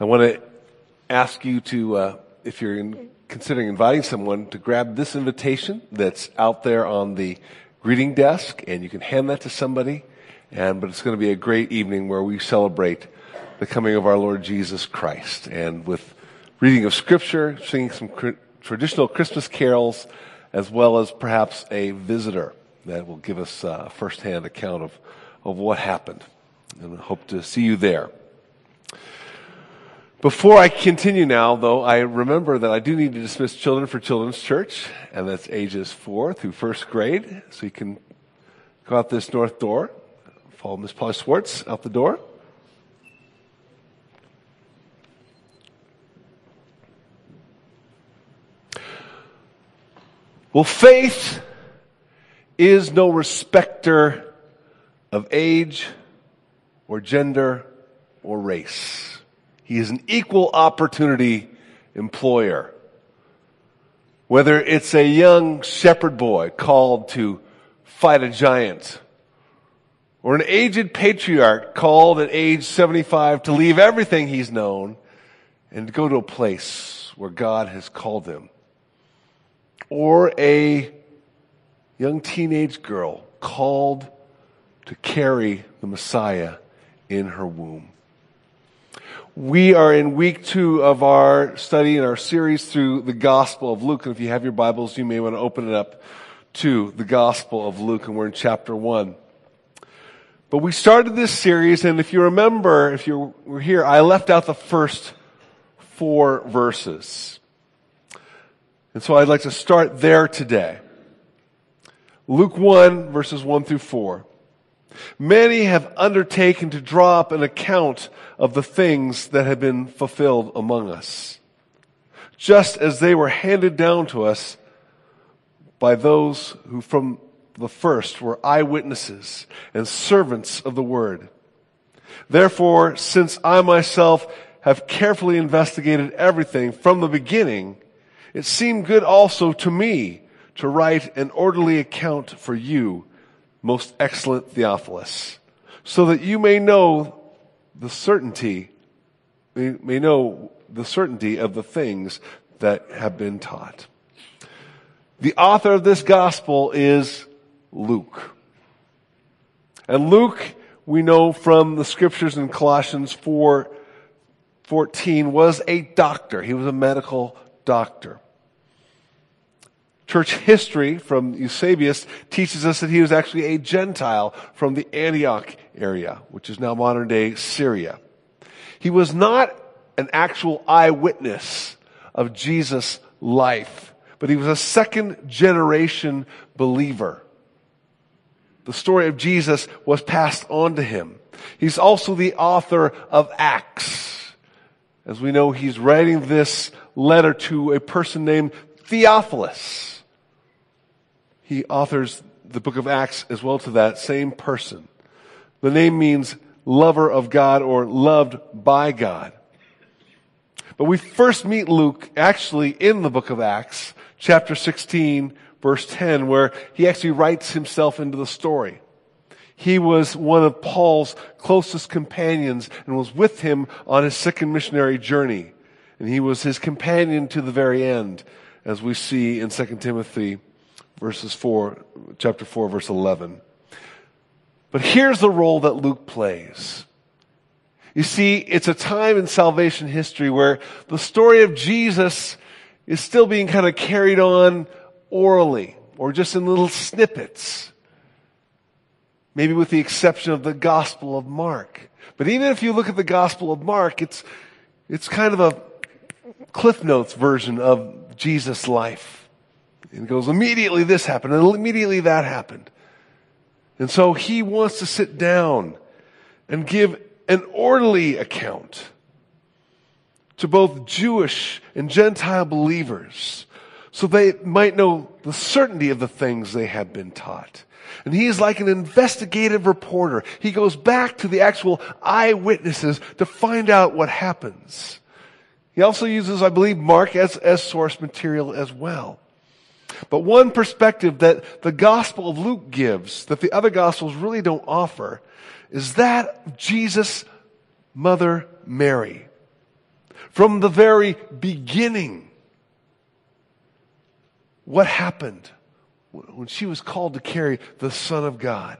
I want to ask you to, uh, if you're in, considering inviting someone, to grab this invitation that's out there on the greeting desk, and you can hand that to somebody. And but it's going to be a great evening where we celebrate the coming of our Lord Jesus Christ, and with reading of Scripture, singing some cr- traditional Christmas carols, as well as perhaps a visitor that will give us a firsthand account of, of what happened. And I hope to see you there. Before I continue now, though, I remember that I do need to dismiss children for Children's Church, and that's ages four through first grade. So you can go out this north door, follow Miss Polly Schwartz out the door. Well, faith is no respecter of age or gender or race. He is an equal opportunity employer. Whether it's a young shepherd boy called to fight a giant, or an aged patriarch called at age 75 to leave everything he's known and go to a place where God has called him, or a young teenage girl called to carry the Messiah in her womb. We are in week two of our study in our series through the Gospel of Luke. And if you have your Bibles, you may want to open it up to the Gospel of Luke, and we're in chapter one. But we started this series, and if you remember, if you were here, I left out the first four verses. And so I'd like to start there today. Luke 1, verses 1 through 4. Many have undertaken to draw up an account of the things that have been fulfilled among us, just as they were handed down to us by those who from the first were eyewitnesses and servants of the word. Therefore, since I myself have carefully investigated everything from the beginning, it seemed good also to me to write an orderly account for you most excellent Theophilus, so that you may know the certainty, may, may know the certainty of the things that have been taught. The author of this gospel is Luke. And Luke, we know from the scriptures in Colossians 4, 14, was a doctor. He was a medical doctor. Church history from Eusebius teaches us that he was actually a Gentile from the Antioch area, which is now modern day Syria. He was not an actual eyewitness of Jesus' life, but he was a second generation believer. The story of Jesus was passed on to him. He's also the author of Acts. As we know, he's writing this letter to a person named Theophilus he authors the book of Acts as well to that same person. The name means lover of God or loved by God. But we first meet Luke actually in the book of Acts, chapter 16, verse 10, where he actually writes himself into the story. He was one of Paul's closest companions and was with him on his second missionary journey. And he was his companion to the very end, as we see in 2 Timothy verses 4, chapter 4, verse 11. But here's the role that Luke plays. You see, it's a time in salvation history where the story of Jesus is still being kind of carried on orally or just in little snippets. Maybe with the exception of the Gospel of Mark. But even if you look at the Gospel of Mark, it's, it's kind of a Cliff Notes version of Jesus' life. And goes, immediately this happened, and immediately that happened. And so he wants to sit down and give an orderly account to both Jewish and Gentile believers so they might know the certainty of the things they have been taught. And he is like an investigative reporter. He goes back to the actual eyewitnesses to find out what happens. He also uses, I believe, Mark as, as source material as well. But one perspective that the Gospel of Luke gives that the other Gospels really don't offer is that of Jesus' mother Mary. From the very beginning, what happened when she was called to carry the Son of God?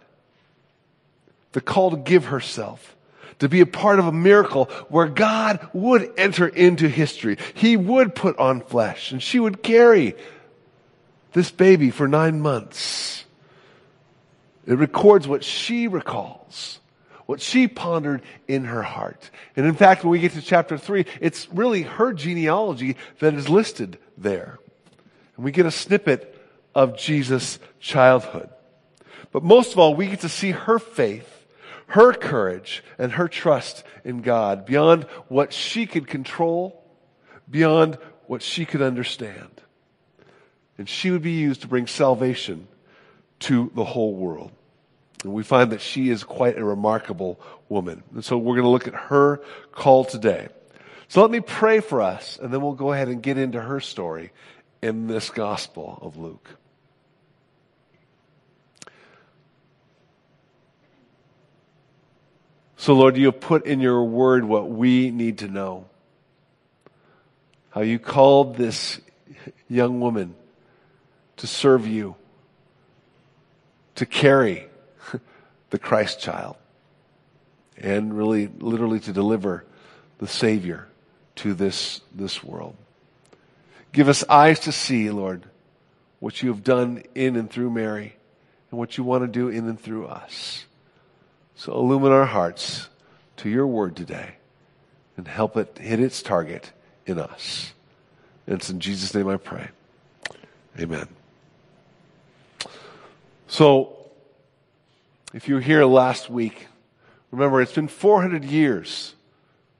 The call to give herself, to be a part of a miracle where God would enter into history. He would put on flesh and she would carry this baby for nine months. It records what she recalls, what she pondered in her heart. And in fact, when we get to chapter three, it's really her genealogy that is listed there. And we get a snippet of Jesus' childhood. But most of all, we get to see her faith, her courage, and her trust in God beyond what she could control, beyond what she could understand. And she would be used to bring salvation to the whole world. And we find that she is quite a remarkable woman. And so we're going to look at her call today. So let me pray for us, and then we'll go ahead and get into her story in this Gospel of Luke. So, Lord, you have put in your word what we need to know. How you called this young woman to serve you, to carry the Christ child, and really, literally to deliver the Savior to this, this world. Give us eyes to see, Lord, what you have done in and through Mary and what you want to do in and through us. So illumine our hearts to your word today and help it hit its target in us. And it's in Jesus' name I pray. Amen. So, if you were here last week, remember it's been 400 years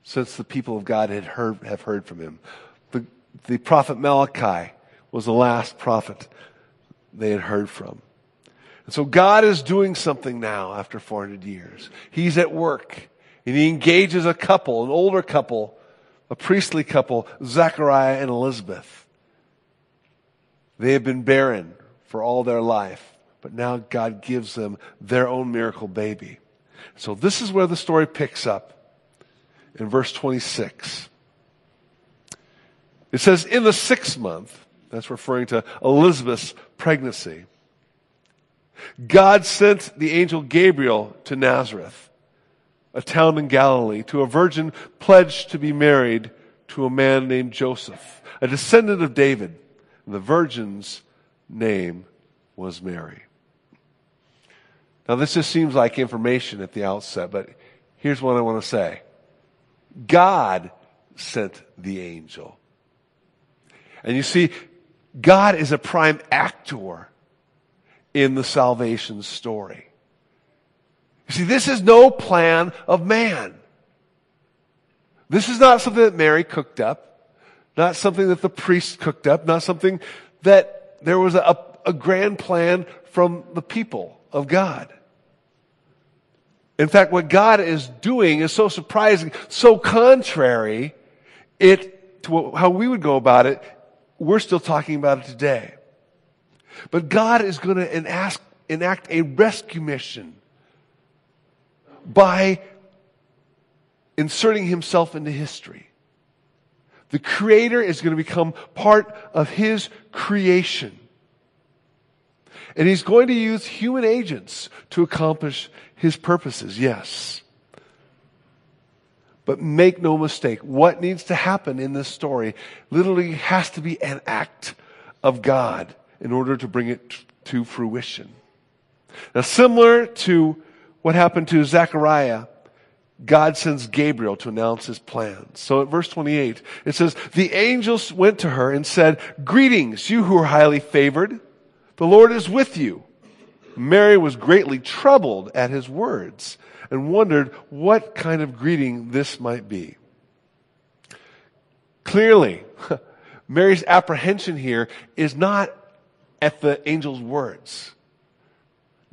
since the people of God had heard, have heard from him. The, the prophet Malachi was the last prophet they had heard from. And so God is doing something now after 400 years. He's at work and he engages a couple, an older couple, a priestly couple, Zechariah and Elizabeth. They have been barren for all their life, but now God gives them their own miracle baby. So this is where the story picks up in verse 26. It says, in the sixth month, that's referring to Elizabeth's pregnancy, God sent the angel Gabriel to Nazareth, a town in Galilee, to a virgin pledged to be married to a man named Joseph, a descendant of David. And the virgin's name was Mary. Now, this just seems like information at the outset, but here's what I want to say God sent the angel. And you see, God is a prime actor in the salvation story. You see, this is no plan of man. This is not something that Mary cooked up, not something that the priest cooked up, not something that there was a, a grand plan from the people of God. In fact, what God is doing is so surprising, so contrary it to how we would go about it. We're still talking about it today. But God is going to enact, enact a rescue mission by inserting himself into history. The creator is going to become part of his creation. And he's going to use human agents to accomplish his purposes, yes. But make no mistake, what needs to happen in this story literally has to be an act of God in order to bring it to fruition. Now, similar to what happened to Zechariah, God sends Gabriel to announce his plans. So at verse 28, it says, The angels went to her and said, Greetings, you who are highly favored. The Lord is with you. Mary was greatly troubled at his words and wondered what kind of greeting this might be. Clearly, Mary's apprehension here is not at the angel's words.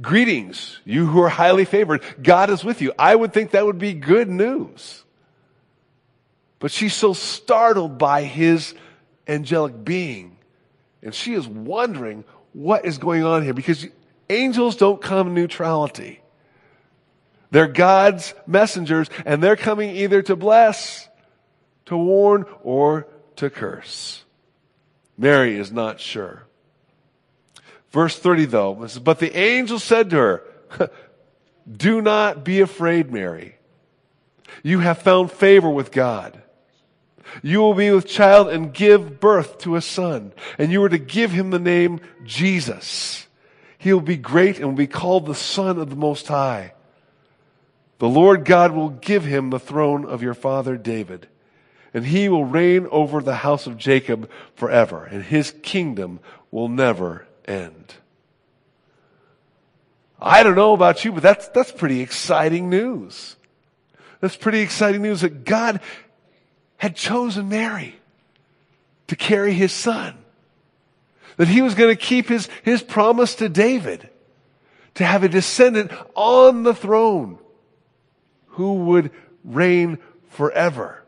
Greetings, you who are highly favored. God is with you. I would think that would be good news. But she's so startled by his angelic being. And she is wondering what is going on here because angels don't come neutrality. They're God's messengers and they're coming either to bless, to warn, or to curse. Mary is not sure. Verse 30 though, but the angel said to her, do not be afraid, Mary. You have found favor with God. You will be with child and give birth to a son, and you are to give him the name Jesus. He will be great and will be called the Son of the Most High. The Lord God will give him the throne of your father David, and he will reign over the house of Jacob forever, and his kingdom will never end. I don't know about you, but that's, that's pretty exciting news. That's pretty exciting news that God had chosen Mary to carry his son. That he was going to keep his, his promise to David to have a descendant on the throne who would reign forever.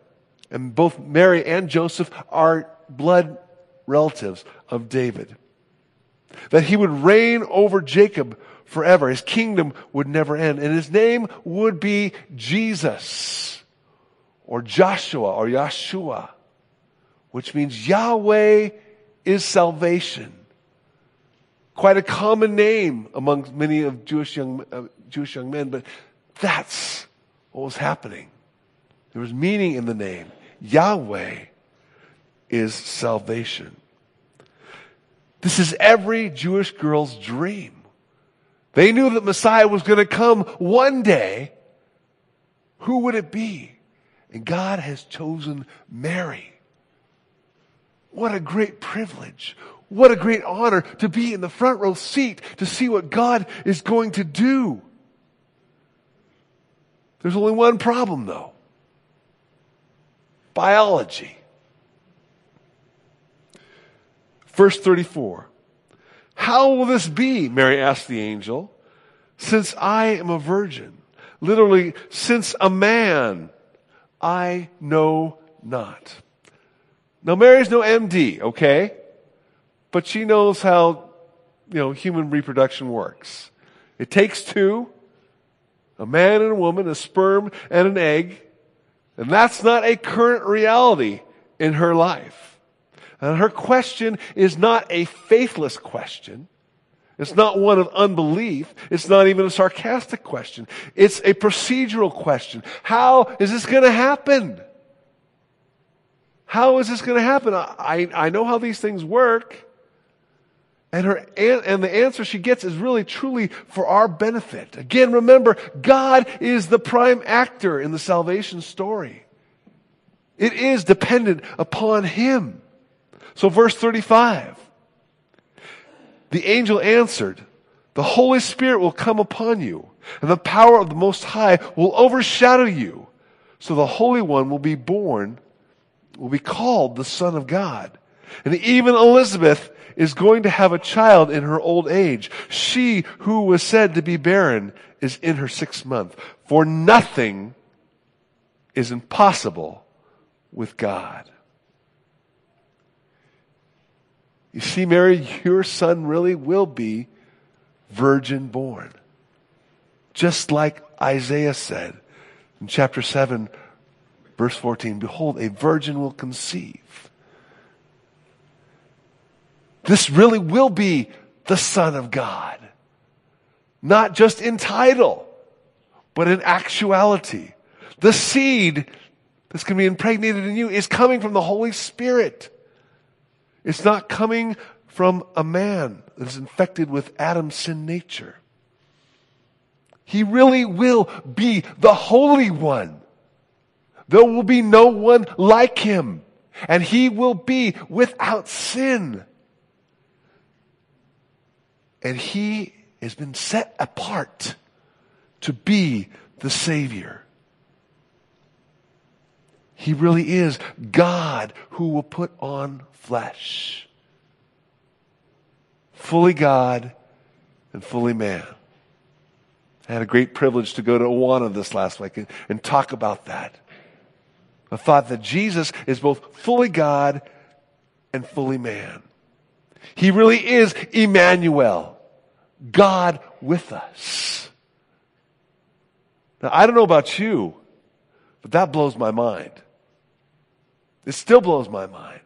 And both Mary and Joseph are blood relatives of David. That he would reign over Jacob forever. His kingdom would never end. And his name would be Jesus or Joshua or Yeshua, which means Yahweh is salvation. Quite a common name among many of Jewish young, uh, Jewish young men, but that's what was happening. There was meaning in the name. Yahweh is salvation. This is every Jewish girl's dream. They knew that Messiah was going to come one day. Who would it be? And God has chosen Mary. What a great privilege. What a great honor to be in the front row seat to see what God is going to do. There's only one problem though. Biology. Verse 34. How will this be? Mary asked the angel, since I am a virgin. Literally, since a man I know not. Now Mary's no MD, okay? But she knows how, you know, human reproduction works. It takes two, a man and a woman, a sperm and an egg, and that's not a current reality in her life. And her question is not a faithless question. It's not one of unbelief. It's not even a sarcastic question. It's a procedural question. How is this going to happen? How is this going to happen? I, I know how these things work. And her, and the answer she gets is really truly for our benefit. Again, remember, God is the prime actor in the salvation story. It is dependent upon Him. So verse 35. The angel answered, the Holy Spirit will come upon you and the power of the Most High will overshadow you. So the Holy One will be born, will be called the Son of God. And even Elizabeth is going to have a child in her old age. She who was said to be barren is in her sixth month. For nothing is impossible with God. You see, Mary, your son really will be virgin born. Just like Isaiah said in chapter 7, verse 14 Behold, a virgin will conceive. This really will be the Son of God. Not just in title, but in actuality. The seed that's going to be impregnated in you is coming from the Holy Spirit. It's not coming from a man that is infected with Adam's sin nature. He really will be the Holy One. There will be no one like him, and he will be without sin. And he has been set apart to be the Savior. He really is God who will put on flesh. Fully God and fully man. I had a great privilege to go to Awana this last week and, and talk about that. The thought that Jesus is both fully God and fully man. He really is Emmanuel, God with us. Now, I don't know about you, but that blows my mind. It still blows my mind.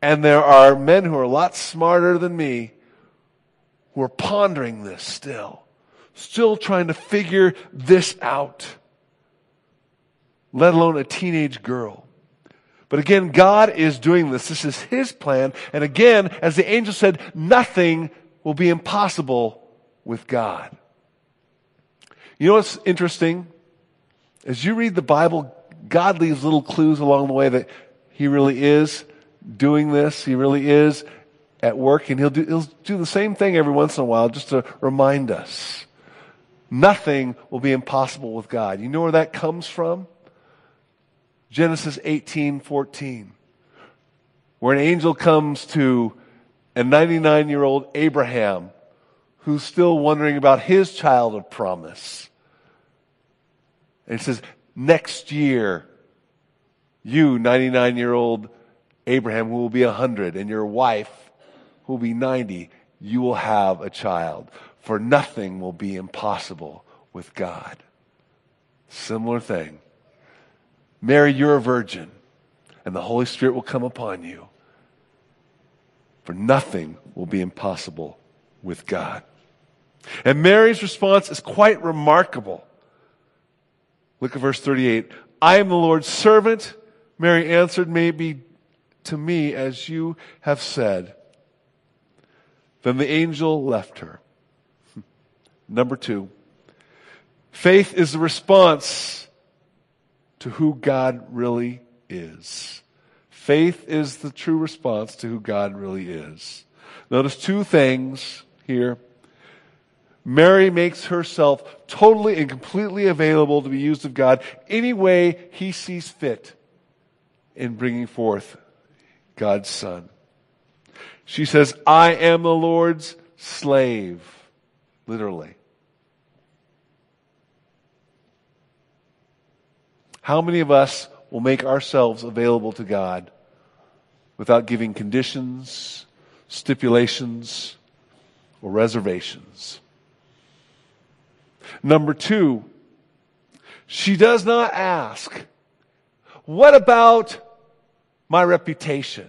And there are men who are a lot smarter than me who are pondering this still, still trying to figure this out, let alone a teenage girl. But again, God is doing this. This is His plan. And again, as the angel said, nothing will be impossible with God. You know what's interesting? As you read the Bible, God leaves little clues along the way that He really is doing this. He really is at work, and He'll do, he'll do the same thing every once in a while just to remind us. Nothing will be impossible with God. You know where that comes from? Genesis 18 14, where an angel comes to a 99 year old Abraham who's still wondering about his child of promise. And he says, Next year, you, 99 year old Abraham, who will be 100, and your wife, who will be 90, you will have a child. For nothing will be impossible with God. Similar thing. Mary, you're a virgin, and the Holy Spirit will come upon you. For nothing will be impossible with God. And Mary's response is quite remarkable. Look at verse 38. I am the Lord's servant. Mary answered, May be to me as you have said. Then the angel left her. Number two, faith is the response to who God really is. Faith is the true response to who God really is. Notice two things here. Mary makes herself totally and completely available to be used of God any way he sees fit in bringing forth God's Son. She says, I am the Lord's slave, literally. How many of us will make ourselves available to God without giving conditions, stipulations, or reservations? Number two, she does not ask, what about my reputation?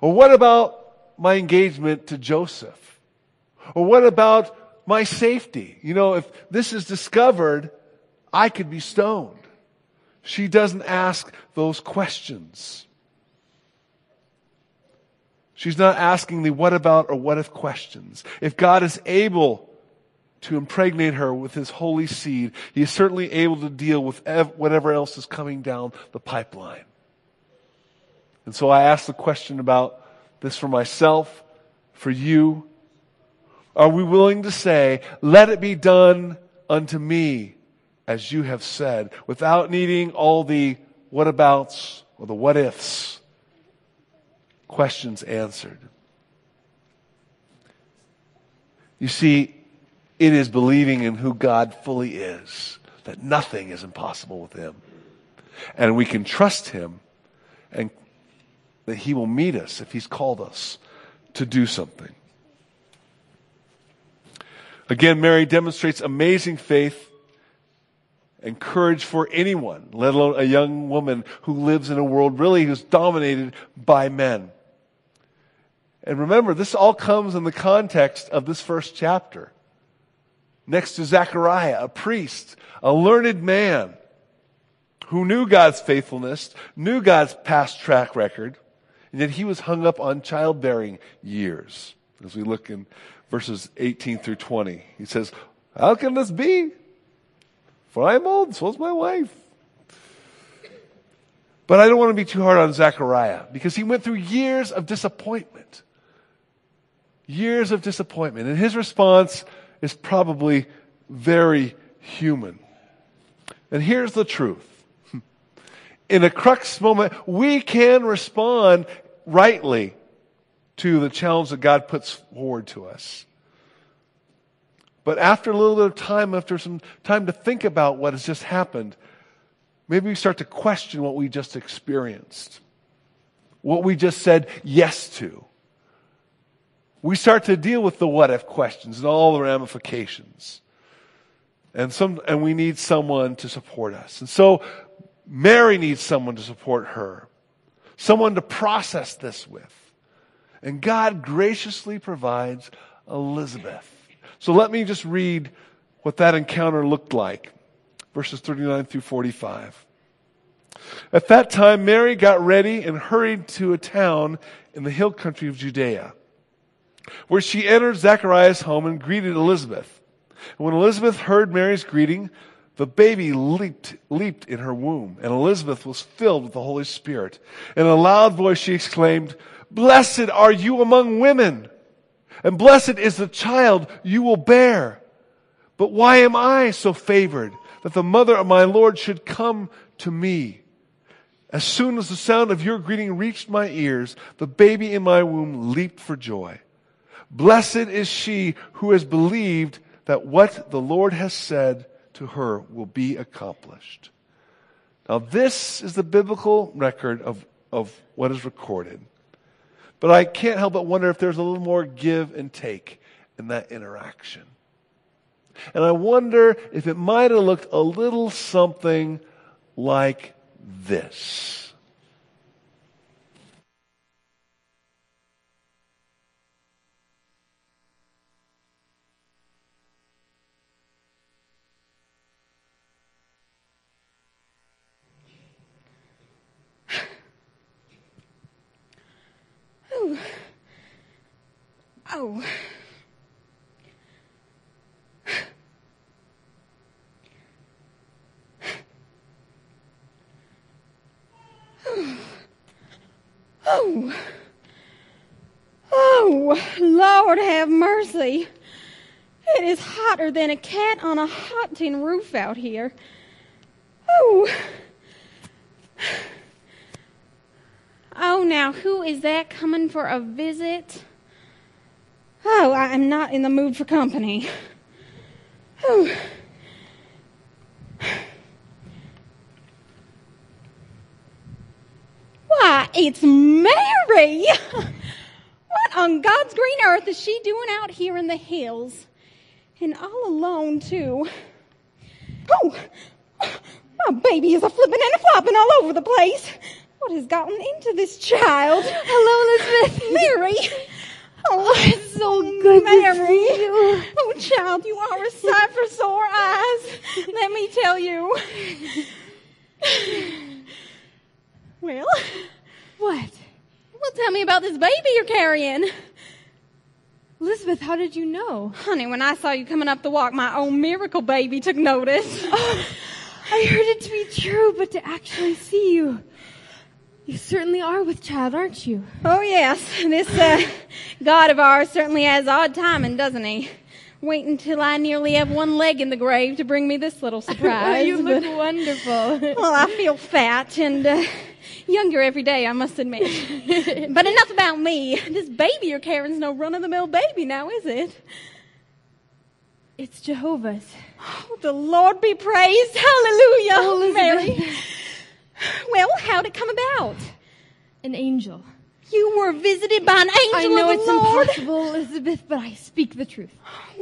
Or what about my engagement to Joseph? Or what about my safety? You know, if this is discovered, I could be stoned. She doesn't ask those questions. She's not asking the what about or what if questions. If God is able to impregnate her with his holy seed, he is certainly able to deal with ev- whatever else is coming down the pipeline. And so I ask the question about this for myself, for you. Are we willing to say, let it be done unto me as you have said, without needing all the what abouts or the what ifs questions answered. You see, it is believing in who God fully is, that nothing is impossible with Him. And we can trust Him and that He will meet us if He's called us to do something. Again, Mary demonstrates amazing faith and courage for anyone, let alone a young woman who lives in a world really who's dominated by men. And remember, this all comes in the context of this first chapter. Next to Zechariah, a priest, a learned man who knew God's faithfulness, knew God's past track record, and yet he was hung up on childbearing years. As we look in verses 18 through 20, he says, How can this be? For I am old, so is my wife. But I don't want to be too hard on Zechariah because he went through years of disappointment. Years of disappointment. And his response is probably very human. And here's the truth. In a crux moment, we can respond rightly to the challenge that God puts forward to us. But after a little bit of time, after some time to think about what has just happened, maybe we start to question what we just experienced, what we just said yes to. We start to deal with the what if questions and all the ramifications. And some, and we need someone to support us. And so Mary needs someone to support her, someone to process this with. And God graciously provides Elizabeth. So let me just read what that encounter looked like. Verses 39 through 45. At that time, Mary got ready and hurried to a town in the hill country of Judea, where she entered Zechariah's home and greeted Elizabeth. When Elizabeth heard Mary's greeting, the baby leaped, leaped in her womb, and Elizabeth was filled with the Holy Spirit. In a loud voice, she exclaimed, Blessed are you among women, and blessed is the child you will bear. But why am I so favored that the mother of my Lord should come to me? As soon as the sound of your greeting reached my ears, the baby in my womb leaped for joy. Blessed is she who has believed that what the Lord has said to her will be accomplished. Now, this is the biblical record of, of what is recorded. But I can't help but wonder if there's a little more give and take in that interaction. And I wonder if it might have looked a little something like this. Oh. Oh. Oh. Oh, Lord have mercy. It is hotter than a cat on a hot tin roof out here. Oh. Oh, now who is that coming for a visit? Oh, I am not in the mood for company. Oh. Why, it's Mary! What on God's green earth is she doing out here in the hills? And all alone, too. Oh, my baby is a flipping and a flopping all over the place. What has gotten into this child? Hello, Elizabeth. Mary! Oh, it's so good Mary. to see you. Oh, child, you are a sight for sore eyes. Let me tell you. Well, What? well, tell me about this baby you're carrying. Elizabeth, how did you know? Honey, when I saw you coming up the walk, my own miracle baby took notice. Oh, I heard it to be true, but to actually see you. You certainly are with child, aren't you? Oh, yes. This uh, God of ours certainly has odd timing, doesn't he? Wait until I nearly have one leg in the grave to bring me this little surprise. you look but- wonderful. Well, I feel fat and uh, younger every day, I must admit. but enough about me. This baby you're carrying's no run of the mill baby now, is it? It's Jehovah's. Oh, the Lord be praised. Hallelujah. Oh, Mary. Well, how'd it come about? An angel. You were visited by an angel I know it's Lord. impossible, Elizabeth, but I speak the truth.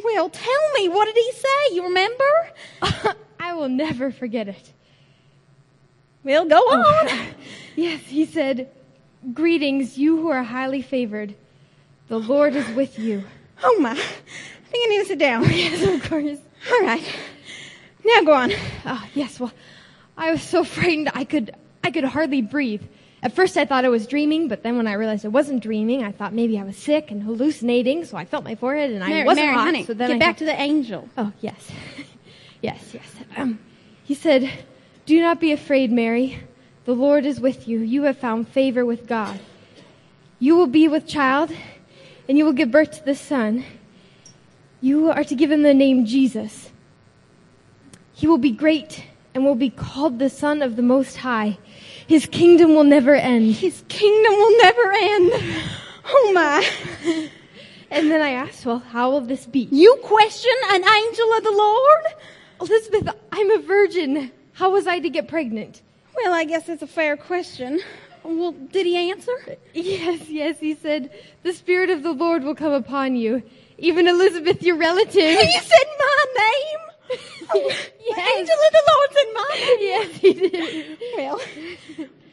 Well, tell me, what did he say? You remember? I will never forget it. Well, go on. Yes, he said, Greetings, you who are highly favored. The Lord is with you. Oh my. I think I need to sit down. Yes, of course. All right. Now go on. Ah, yes, well, I was so frightened I could, I could hardly breathe. At first I thought I was dreaming, but then when I realized I wasn't dreaming, I thought maybe I was sick and hallucinating, so I felt my forehead and I Mary, wasn't Mary, hot, honey, so then get I back thought- to the angel. Oh, yes. yes, yes. Um, he said, Do not be afraid, Mary. The Lord is with you. You have found favor with God. You will be with child, and you will give birth to the son. You are to give him the name Jesus. He will be great and will be called the Son of the Most High. His kingdom will never end. His kingdom will never end. Oh my. And then I asked, Well, how will this be? You question an angel of the Lord? Elizabeth, I'm a virgin. How was I to get pregnant? Well, I guess it's a fair question. Well, did he answer? Yes, yes, he said, the Spirit of the Lord will come upon you. Even Elizabeth, your relative. He said my name. The angel of the Lord's in mine. yes, he did. Well,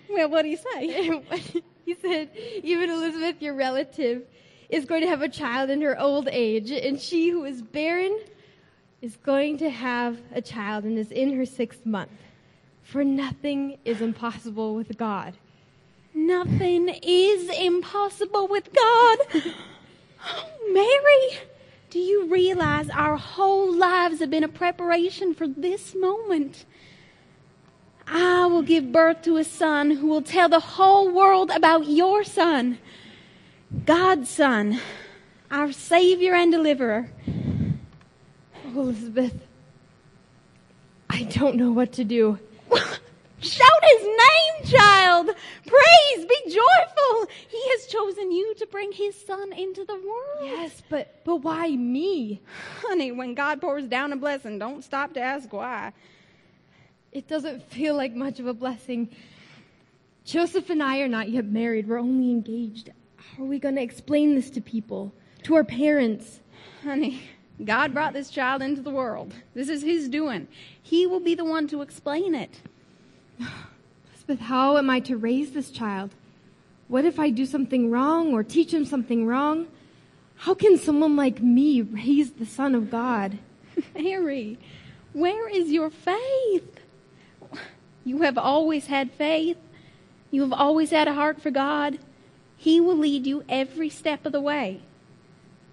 well, what do you say? he said, even Elizabeth, your relative, is going to have a child in her old age, and she who is barren is going to have a child and is in her sixth month. For nothing is impossible with God. Nothing is impossible with God. Oh, Mary, do you realize our whole lives have been a preparation for this moment? I will give birth to a son who will tell the whole world about your son, God's son, our Savior and Deliverer. Oh, Elizabeth, I don't know what to do. Shout his name, child! Praise, be joyful! He has chosen you to bring his son into the world. Yes, but but why me? Honey, when God pours down a blessing, don't stop to ask why. It doesn't feel like much of a blessing. Joseph and I are not yet married. We're only engaged. How are we going to explain this to people, to our parents? Honey, God brought this child into the world. This is his doing. He will be the one to explain it. Elizabeth, how am I to raise this child? What if I do something wrong or teach him something wrong? How can someone like me raise the Son of God? Mary, where is your faith? You have always had faith. You have always had a heart for God. He will lead you every step of the way.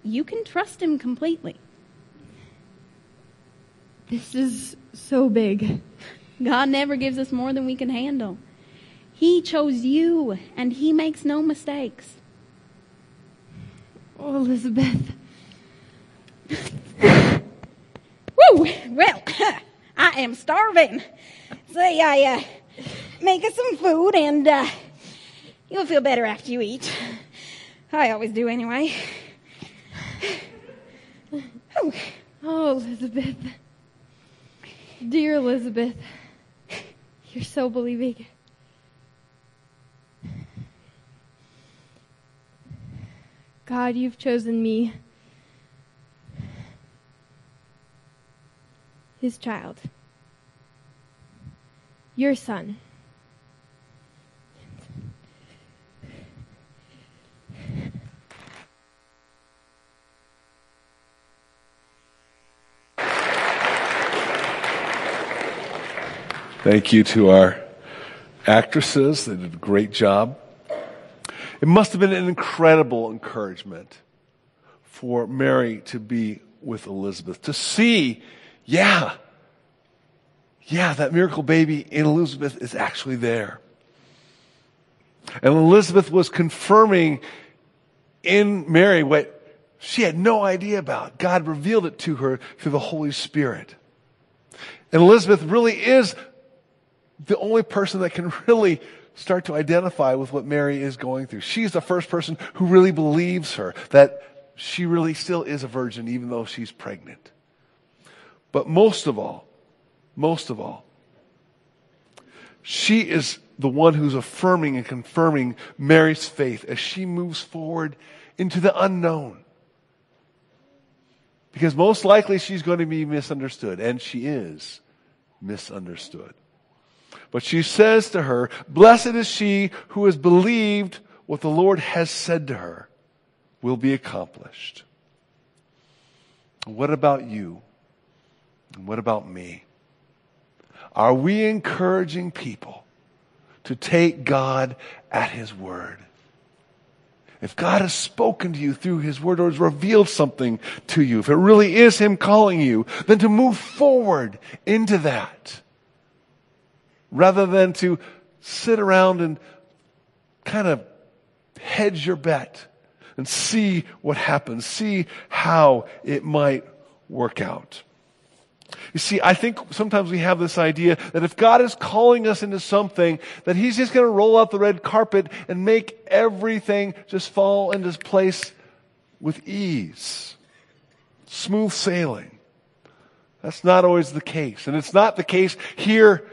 You can trust Him completely. This is so big. God never gives us more than we can handle. He chose you, and He makes no mistakes. Oh, Elizabeth. Woo! Well, I am starving. Say, I uh, make us some food, and uh, you'll feel better after you eat. I always do, anyway. Oh, Elizabeth. Dear Elizabeth, you're so believing. God, you've chosen me, his child, your son. Thank you to our actresses. They did a great job. It must have been an incredible encouragement for Mary to be with Elizabeth, to see, yeah, yeah, that miracle baby in Elizabeth is actually there. And Elizabeth was confirming in Mary what she had no idea about. God revealed it to her through the Holy Spirit. And Elizabeth really is the only person that can really start to identify with what Mary is going through. She's the first person who really believes her, that she really still is a virgin even though she's pregnant. But most of all, most of all, she is the one who's affirming and confirming Mary's faith as she moves forward into the unknown. Because most likely she's going to be misunderstood, and she is misunderstood. But she says to her, Blessed is she who has believed what the Lord has said to her will be accomplished. What about you? And what about me? Are we encouraging people to take God at His word? If God has spoken to you through His Word or has revealed something to you, if it really is Him calling you, then to move forward into that rather than to sit around and kind of hedge your bet and see what happens, see how it might work out. You see, I think sometimes we have this idea that if God is calling us into something, that He's just going to roll out the red carpet and make everything just fall into place with ease. Smooth sailing. That's not always the case. And it's not the case here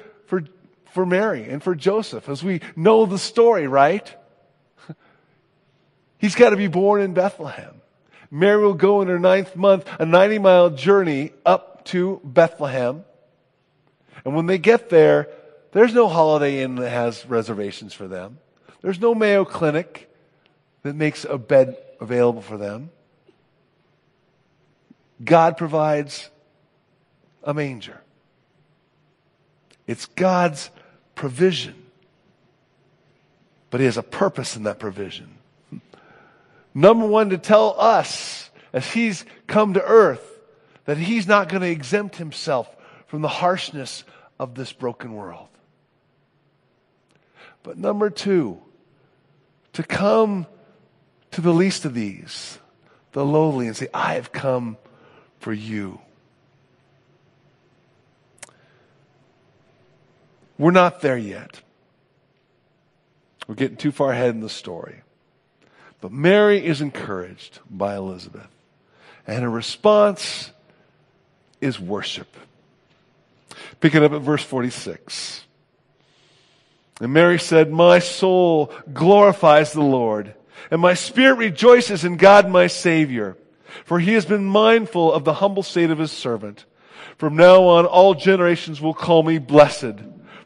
for Mary and for Joseph, as we know the story, right? He's got to be born in Bethlehem. Mary will go in her ninth month, a 90 mile journey up to Bethlehem. And when they get there, there's no Holiday Inn that has reservations for them. There's no Mayo Clinic that makes a bed available for them. God provides a manger. It's God's provision. But He has a purpose in that provision. Number one, to tell us as He's come to earth that He's not going to exempt Himself from the harshness of this broken world. But number two, to come to the least of these, the lowly, and say, I have come for you. We're not there yet. We're getting too far ahead in the story. But Mary is encouraged by Elizabeth, and her response is worship. Pick it up at verse 46. And Mary said, My soul glorifies the Lord, and my spirit rejoices in God my Savior, for he has been mindful of the humble state of his servant. From now on, all generations will call me blessed,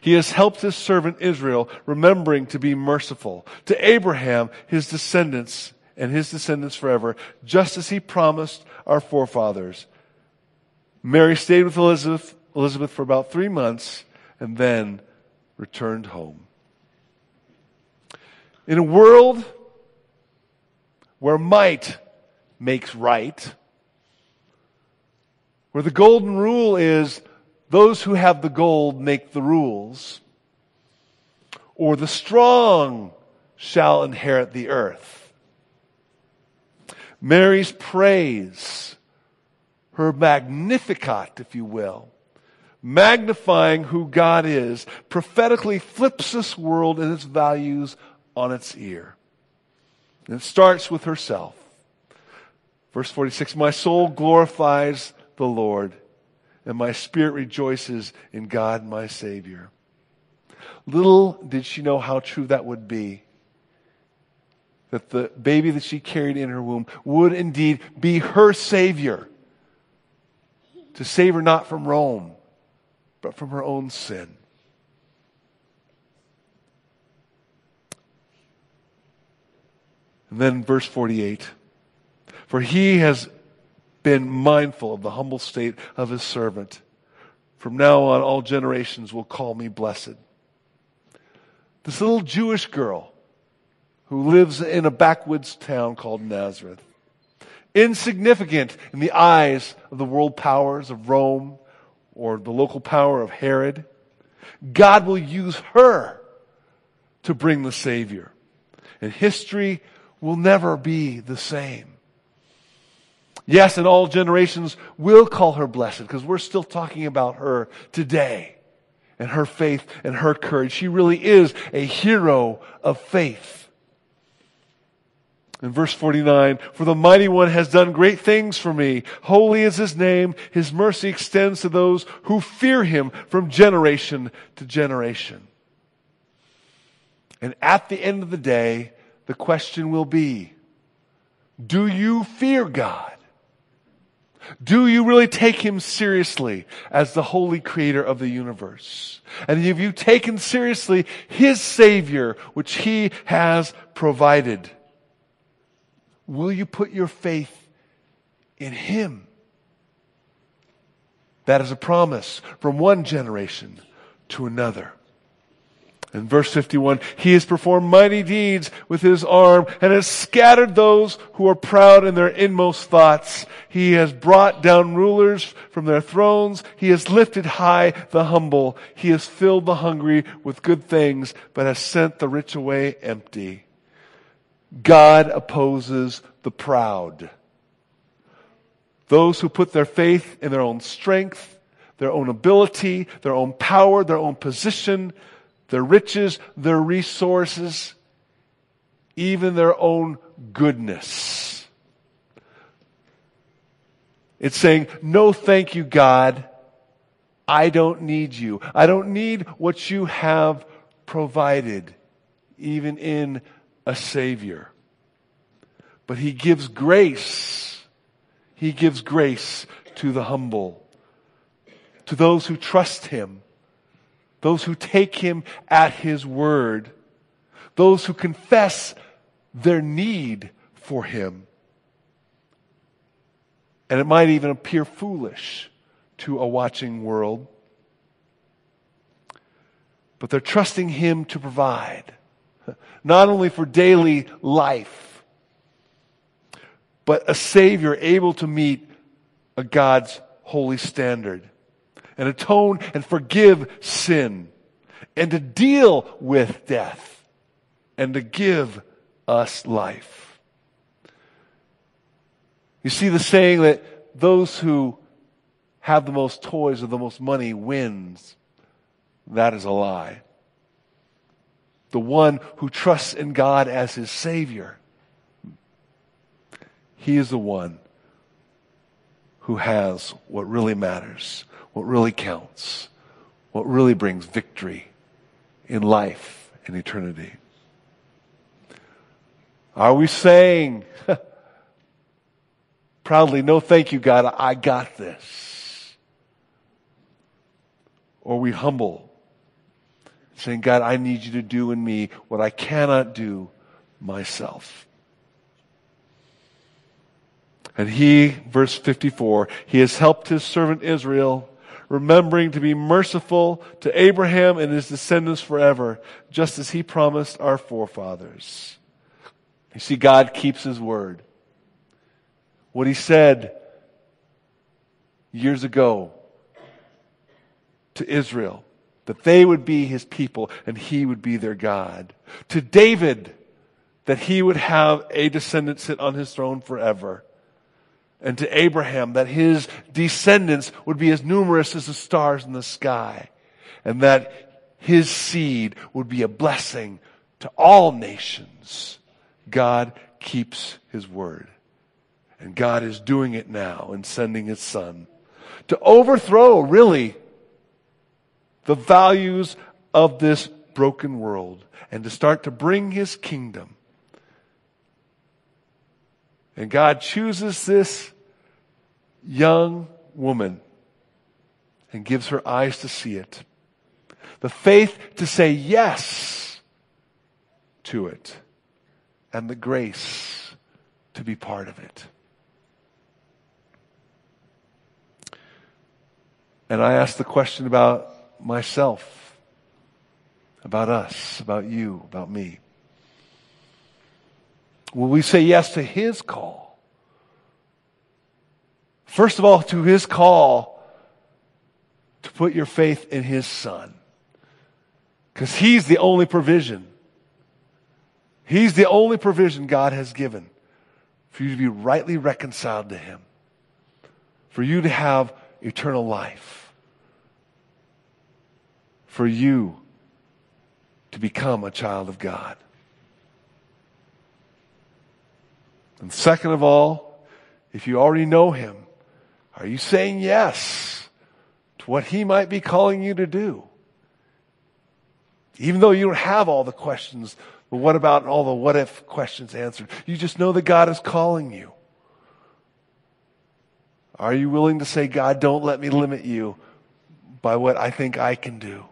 He has helped his servant Israel, remembering to be merciful to Abraham, his descendants, and his descendants forever, just as he promised our forefathers. Mary stayed with Elizabeth, Elizabeth for about three months and then returned home. In a world where might makes right, where the golden rule is those who have the gold make the rules, or the strong shall inherit the earth. Mary's praise, her magnificat, if you will, magnifying who God is, prophetically flips this world and its values on its ear. And it starts with herself. Verse 46 My soul glorifies the Lord and my spirit rejoices in God my Savior. Little did she know how true that would be. That the baby that she carried in her womb would indeed be her Savior. To save her not from Rome, but from her own sin. And then verse 48 For he has been mindful of the humble state of his servant. From now on, all generations will call me blessed. This little Jewish girl who lives in a backwoods town called Nazareth, insignificant in the eyes of the world powers of Rome or the local power of Herod, God will use her to bring the Savior. And history will never be the same. Yes, and all generations will call her blessed because we're still talking about her today and her faith and her courage. She really is a hero of faith. In verse 49, for the mighty one has done great things for me. Holy is his name. His mercy extends to those who fear him from generation to generation. And at the end of the day, the question will be, do you fear God? Do you really take him seriously as the holy creator of the universe? And have you taken seriously his savior, which he has provided? Will you put your faith in him? That is a promise from one generation to another. In verse 51, he has performed mighty deeds with his arm and has scattered those who are proud in their inmost thoughts. He has brought down rulers from their thrones. He has lifted high the humble. He has filled the hungry with good things, but has sent the rich away empty. God opposes the proud. Those who put their faith in their own strength, their own ability, their own power, their own position, their riches, their resources, even their own goodness. It's saying, no thank you, God. I don't need you. I don't need what you have provided, even in a Savior. But He gives grace. He gives grace to the humble, to those who trust Him, those who take Him at His word, those who confess their need for Him. And it might even appear foolish to a watching world. But they're trusting Him to provide, not only for daily life, but a Savior able to meet a God's holy standard and atone and forgive sin and to deal with death and to give us life. You see the saying that those who have the most toys or the most money wins. That is a lie. The one who trusts in God as his Savior, he is the one who has what really matters, what really counts, what really brings victory in life and eternity. Are we saying proudly, no thank you, God, I got this? Or are we humble, saying, God, I need you to do in me what I cannot do myself. And he, verse 54, he has helped his servant Israel, remembering to be merciful to Abraham and his descendants forever, just as he promised our forefathers. You see, God keeps his word. What he said years ago to Israel, that they would be his people and he would be their God. To David, that he would have a descendant sit on his throne forever. And to Abraham, that his descendants would be as numerous as the stars in the sky. And that his seed would be a blessing to all nations. God keeps his word. And God is doing it now and sending his son to overthrow, really, the values of this broken world and to start to bring his kingdom. And God chooses this young woman and gives her eyes to see it. The faith to say yes to it and the grace to be part of it. And I ask the question about myself, about us, about you, about me? Will we say yes to His call? First of all, to His call to put your faith in His Son. Because He's the only provision. He's the only provision God has given for you to be rightly reconciled to Him, for you to have eternal life for you to become a child of God. And second of all, if you already know Him, are you saying yes to what He might be calling you to do? Even though you don't have all the questions, but what about all the what if questions answered? You just know that God is calling you. Are you willing to say, God, don't let me limit you by what I think I can do?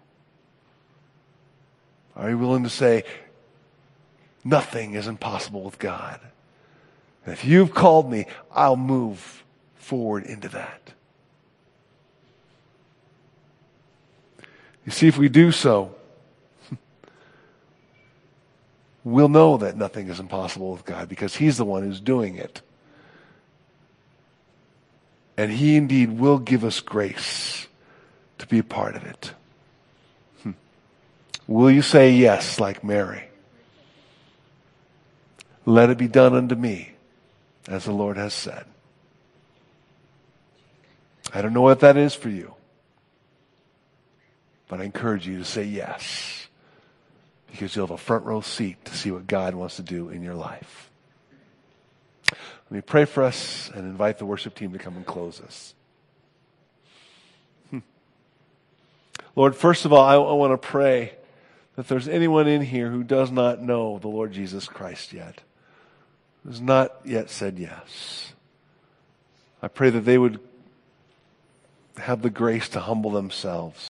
Are you willing to say, nothing is impossible with God? And if you've called me, I'll move forward into that. You see, if we do so, we'll know that nothing is impossible with God because He's the one who's doing it. And He indeed will give us grace to be a part of it. Hmm. Will you say yes like Mary? Let it be done unto me as the Lord has said. I don't know what that is for you. But I encourage you to say yes because you'll have a front row seat to see what God wants to do in your life. Let me pray for us and invite the worship team to come and close us. Hmm. Lord, first of all, I, I want to pray that there's anyone in here who does not know the Lord Jesus Christ yet, has not yet said yes. I pray that they would have the grace to humble themselves